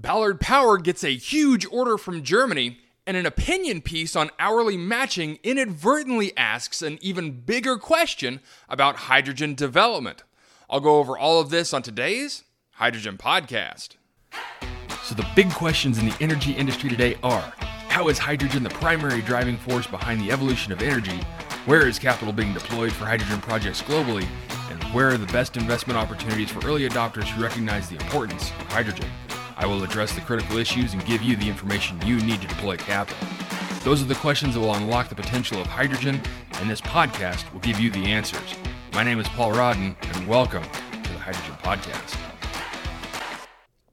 Ballard Power gets a huge order from Germany, and an opinion piece on hourly matching inadvertently asks an even bigger question about hydrogen development. I'll go over all of this on today's Hydrogen Podcast. So, the big questions in the energy industry today are How is hydrogen the primary driving force behind the evolution of energy? Where is capital being deployed for hydrogen projects globally? And where are the best investment opportunities for early adopters who recognize the importance of hydrogen? I will address the critical issues and give you the information you need to deploy capital. Those are the questions that will unlock the potential of hydrogen, and this podcast will give you the answers. My name is Paul Rodden, and welcome to the Hydrogen Podcast.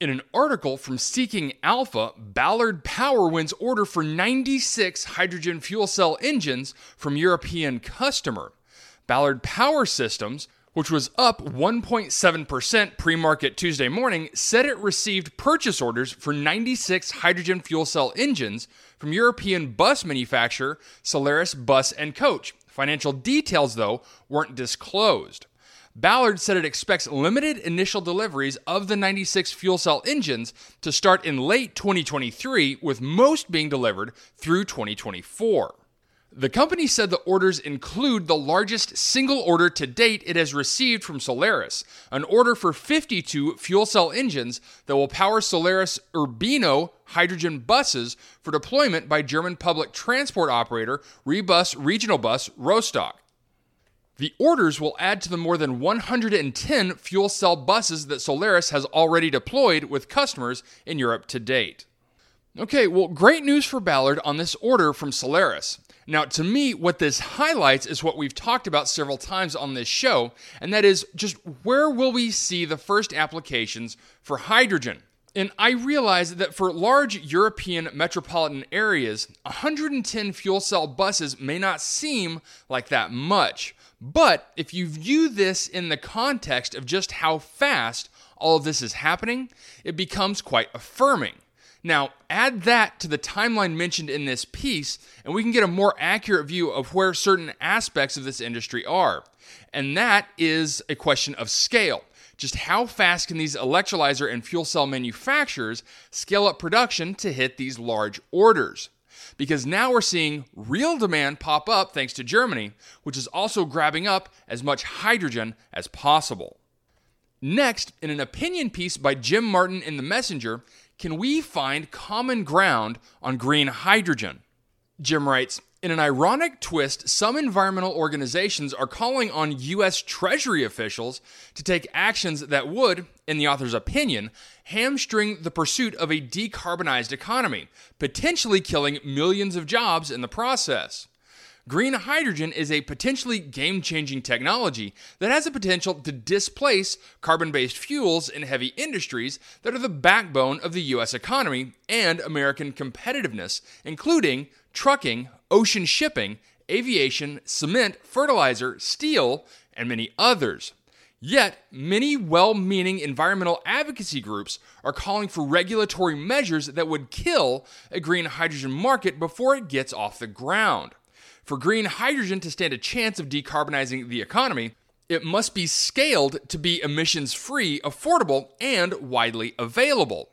In an article from Seeking Alpha, Ballard Power wins order for 96 hydrogen fuel cell engines from European customer. Ballard Power Systems, which was up 1.7% pre market Tuesday morning, said it received purchase orders for 96 hydrogen fuel cell engines from European bus manufacturer Solaris Bus and Coach. Financial details, though, weren't disclosed. Ballard said it expects limited initial deliveries of the 96 fuel cell engines to start in late 2023, with most being delivered through 2024. The company said the orders include the largest single order to date it has received from Solaris, an order for 52 fuel cell engines that will power Solaris Urbino hydrogen buses for deployment by German public transport operator Rebus Regional Bus Rostock. The orders will add to the more than 110 fuel cell buses that Solaris has already deployed with customers in Europe to date. Okay, well, great news for Ballard on this order from Solaris. Now, to me, what this highlights is what we've talked about several times on this show, and that is just where will we see the first applications for hydrogen? And I realize that for large European metropolitan areas, 110 fuel cell buses may not seem like that much. But if you view this in the context of just how fast all of this is happening, it becomes quite affirming. Now, add that to the timeline mentioned in this piece, and we can get a more accurate view of where certain aspects of this industry are. And that is a question of scale. Just how fast can these electrolyzer and fuel cell manufacturers scale up production to hit these large orders? because now we're seeing real demand pop up thanks to Germany, which is also grabbing up as much hydrogen as possible. Next, in an opinion piece by Jim Martin in The Messenger, can we find common ground on green hydrogen? Jim writes In an ironic twist, some environmental organizations are calling on U.S. Treasury officials to take actions that would, in the author's opinion, hamstring the pursuit of a decarbonized economy, potentially killing millions of jobs in the process. Green hydrogen is a potentially game changing technology that has the potential to displace carbon based fuels in heavy industries that are the backbone of the U.S. economy and American competitiveness, including trucking, ocean shipping, aviation, cement, fertilizer, steel, and many others. Yet, many well meaning environmental advocacy groups are calling for regulatory measures that would kill a green hydrogen market before it gets off the ground. For green hydrogen to stand a chance of decarbonizing the economy, it must be scaled to be emissions free, affordable, and widely available.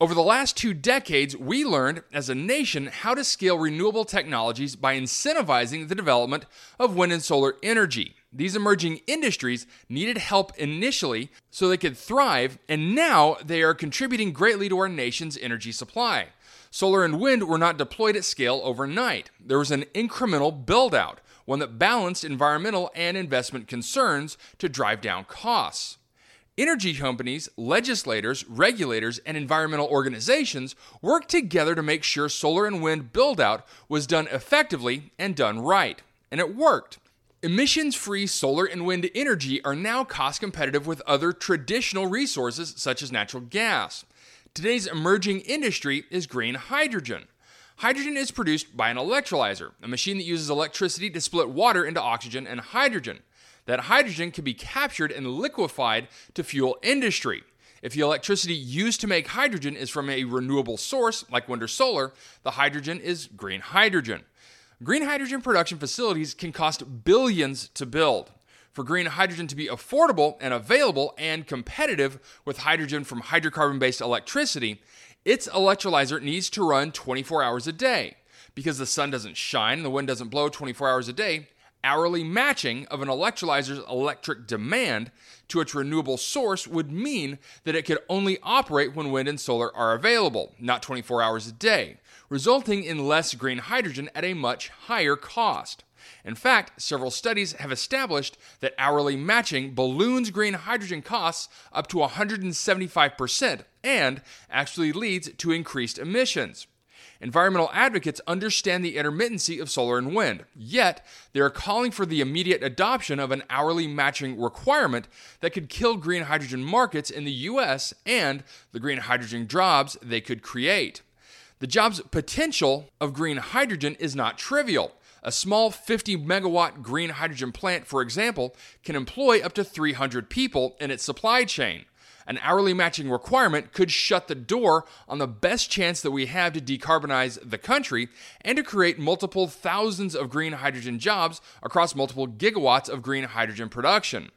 Over the last two decades, we learned as a nation how to scale renewable technologies by incentivizing the development of wind and solar energy. These emerging industries needed help initially so they could thrive, and now they are contributing greatly to our nation's energy supply. Solar and wind were not deployed at scale overnight. There was an incremental build out, one that balanced environmental and investment concerns to drive down costs. Energy companies, legislators, regulators, and environmental organizations worked together to make sure solar and wind build out was done effectively and done right. And it worked. Emissions free solar and wind energy are now cost competitive with other traditional resources such as natural gas. Today's emerging industry is green hydrogen. Hydrogen is produced by an electrolyzer, a machine that uses electricity to split water into oxygen and hydrogen. That hydrogen can be captured and liquefied to fuel industry. If the electricity used to make hydrogen is from a renewable source like wind or solar, the hydrogen is green hydrogen. Green hydrogen production facilities can cost billions to build for green hydrogen to be affordable and available and competitive with hydrogen from hydrocarbon based electricity, its electrolyzer needs to run 24 hours a day. Because the sun doesn't shine and the wind doesn't blow 24 hours a day, hourly matching of an electrolyzer's electric demand to its renewable source would mean that it could only operate when wind and solar are available, not 24 hours a day, resulting in less green hydrogen at a much higher cost. In fact, several studies have established that hourly matching balloons green hydrogen costs up to 175% and actually leads to increased emissions. Environmental advocates understand the intermittency of solar and wind, yet they are calling for the immediate adoption of an hourly matching requirement that could kill green hydrogen markets in the US and the green hydrogen jobs they could create. The jobs potential of green hydrogen is not trivial. A small 50 megawatt green hydrogen plant, for example, can employ up to 300 people in its supply chain. An hourly matching requirement could shut the door on the best chance that we have to decarbonize the country and to create multiple thousands of green hydrogen jobs across multiple gigawatts of green hydrogen production.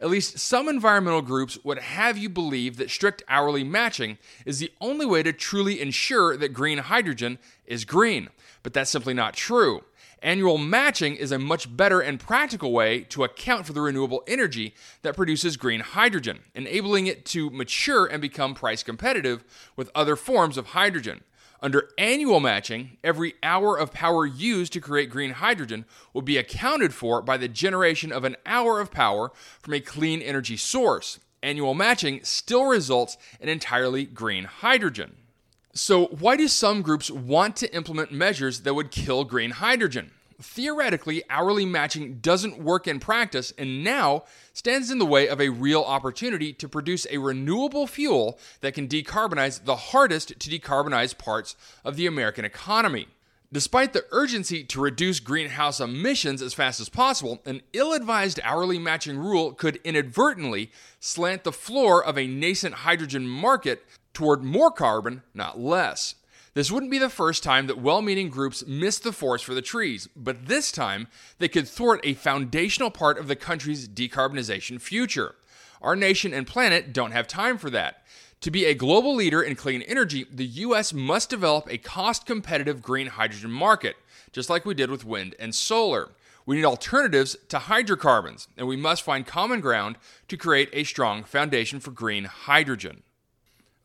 At least some environmental groups would have you believe that strict hourly matching is the only way to truly ensure that green hydrogen is green. But that's simply not true. Annual matching is a much better and practical way to account for the renewable energy that produces green hydrogen, enabling it to mature and become price competitive with other forms of hydrogen. Under annual matching, every hour of power used to create green hydrogen will be accounted for by the generation of an hour of power from a clean energy source. Annual matching still results in entirely green hydrogen. So, why do some groups want to implement measures that would kill green hydrogen? Theoretically, hourly matching doesn't work in practice and now stands in the way of a real opportunity to produce a renewable fuel that can decarbonize the hardest to decarbonize parts of the American economy. Despite the urgency to reduce greenhouse emissions as fast as possible, an ill advised hourly matching rule could inadvertently slant the floor of a nascent hydrogen market toward more carbon, not less. This wouldn't be the first time that well meaning groups missed the forest for the trees, but this time they could thwart a foundational part of the country's decarbonization future. Our nation and planet don't have time for that. To be a global leader in clean energy, the U.S. must develop a cost competitive green hydrogen market, just like we did with wind and solar. We need alternatives to hydrocarbons, and we must find common ground to create a strong foundation for green hydrogen.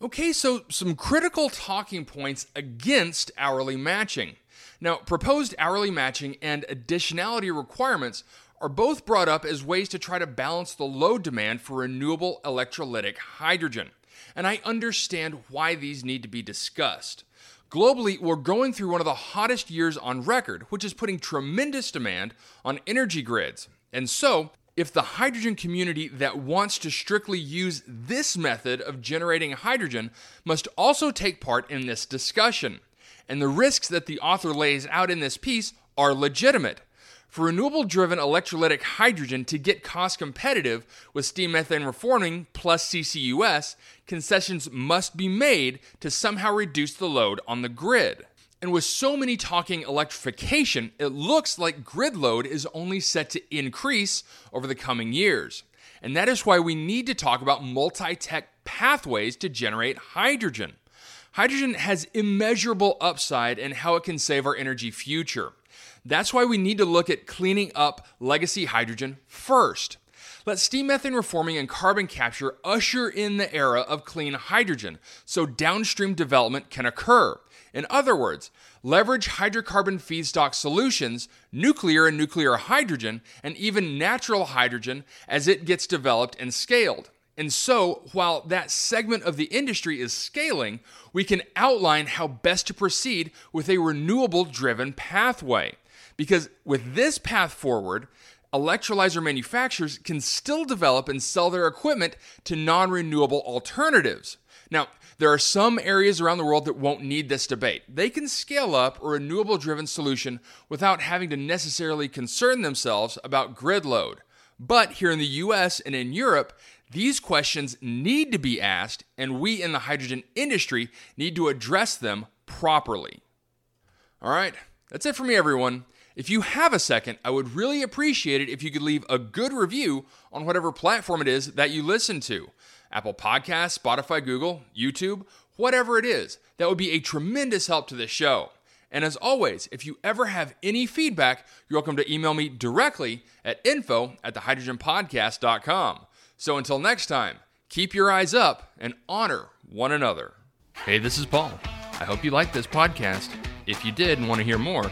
Okay, so some critical talking points against hourly matching. Now, proposed hourly matching and additionality requirements are both brought up as ways to try to balance the load demand for renewable electrolytic hydrogen and I understand why these need to be discussed. Globally, we're going through one of the hottest years on record, which is putting tremendous demand on energy grids. And so, if the hydrogen community that wants to strictly use this method of generating hydrogen must also take part in this discussion. And the risks that the author lays out in this piece are legitimate. For renewable driven electrolytic hydrogen to get cost competitive with steam methane reforming plus CCUS, concessions must be made to somehow reduce the load on the grid. And with so many talking electrification, it looks like grid load is only set to increase over the coming years. And that is why we need to talk about multi tech pathways to generate hydrogen. Hydrogen has immeasurable upside in how it can save our energy future. That's why we need to look at cleaning up legacy hydrogen first. Let steam methane reforming and carbon capture usher in the era of clean hydrogen so downstream development can occur. In other words, leverage hydrocarbon feedstock solutions, nuclear and nuclear hydrogen, and even natural hydrogen as it gets developed and scaled. And so, while that segment of the industry is scaling, we can outline how best to proceed with a renewable driven pathway. Because with this path forward, electrolyzer manufacturers can still develop and sell their equipment to non renewable alternatives. Now, there are some areas around the world that won't need this debate. They can scale up a renewable driven solution without having to necessarily concern themselves about grid load. But here in the US and in Europe, these questions need to be asked, and we in the hydrogen industry need to address them properly. All right, that's it for me, everyone. If you have a second, I would really appreciate it if you could leave a good review on whatever platform it is that you listen to Apple Podcasts, Spotify, Google, YouTube, whatever it is. That would be a tremendous help to the show. And as always, if you ever have any feedback, you're welcome to email me directly at info at thehydrogenpodcast.com. So until next time, keep your eyes up and honor one another. Hey, this is Paul. I hope you liked this podcast. If you did and want to hear more,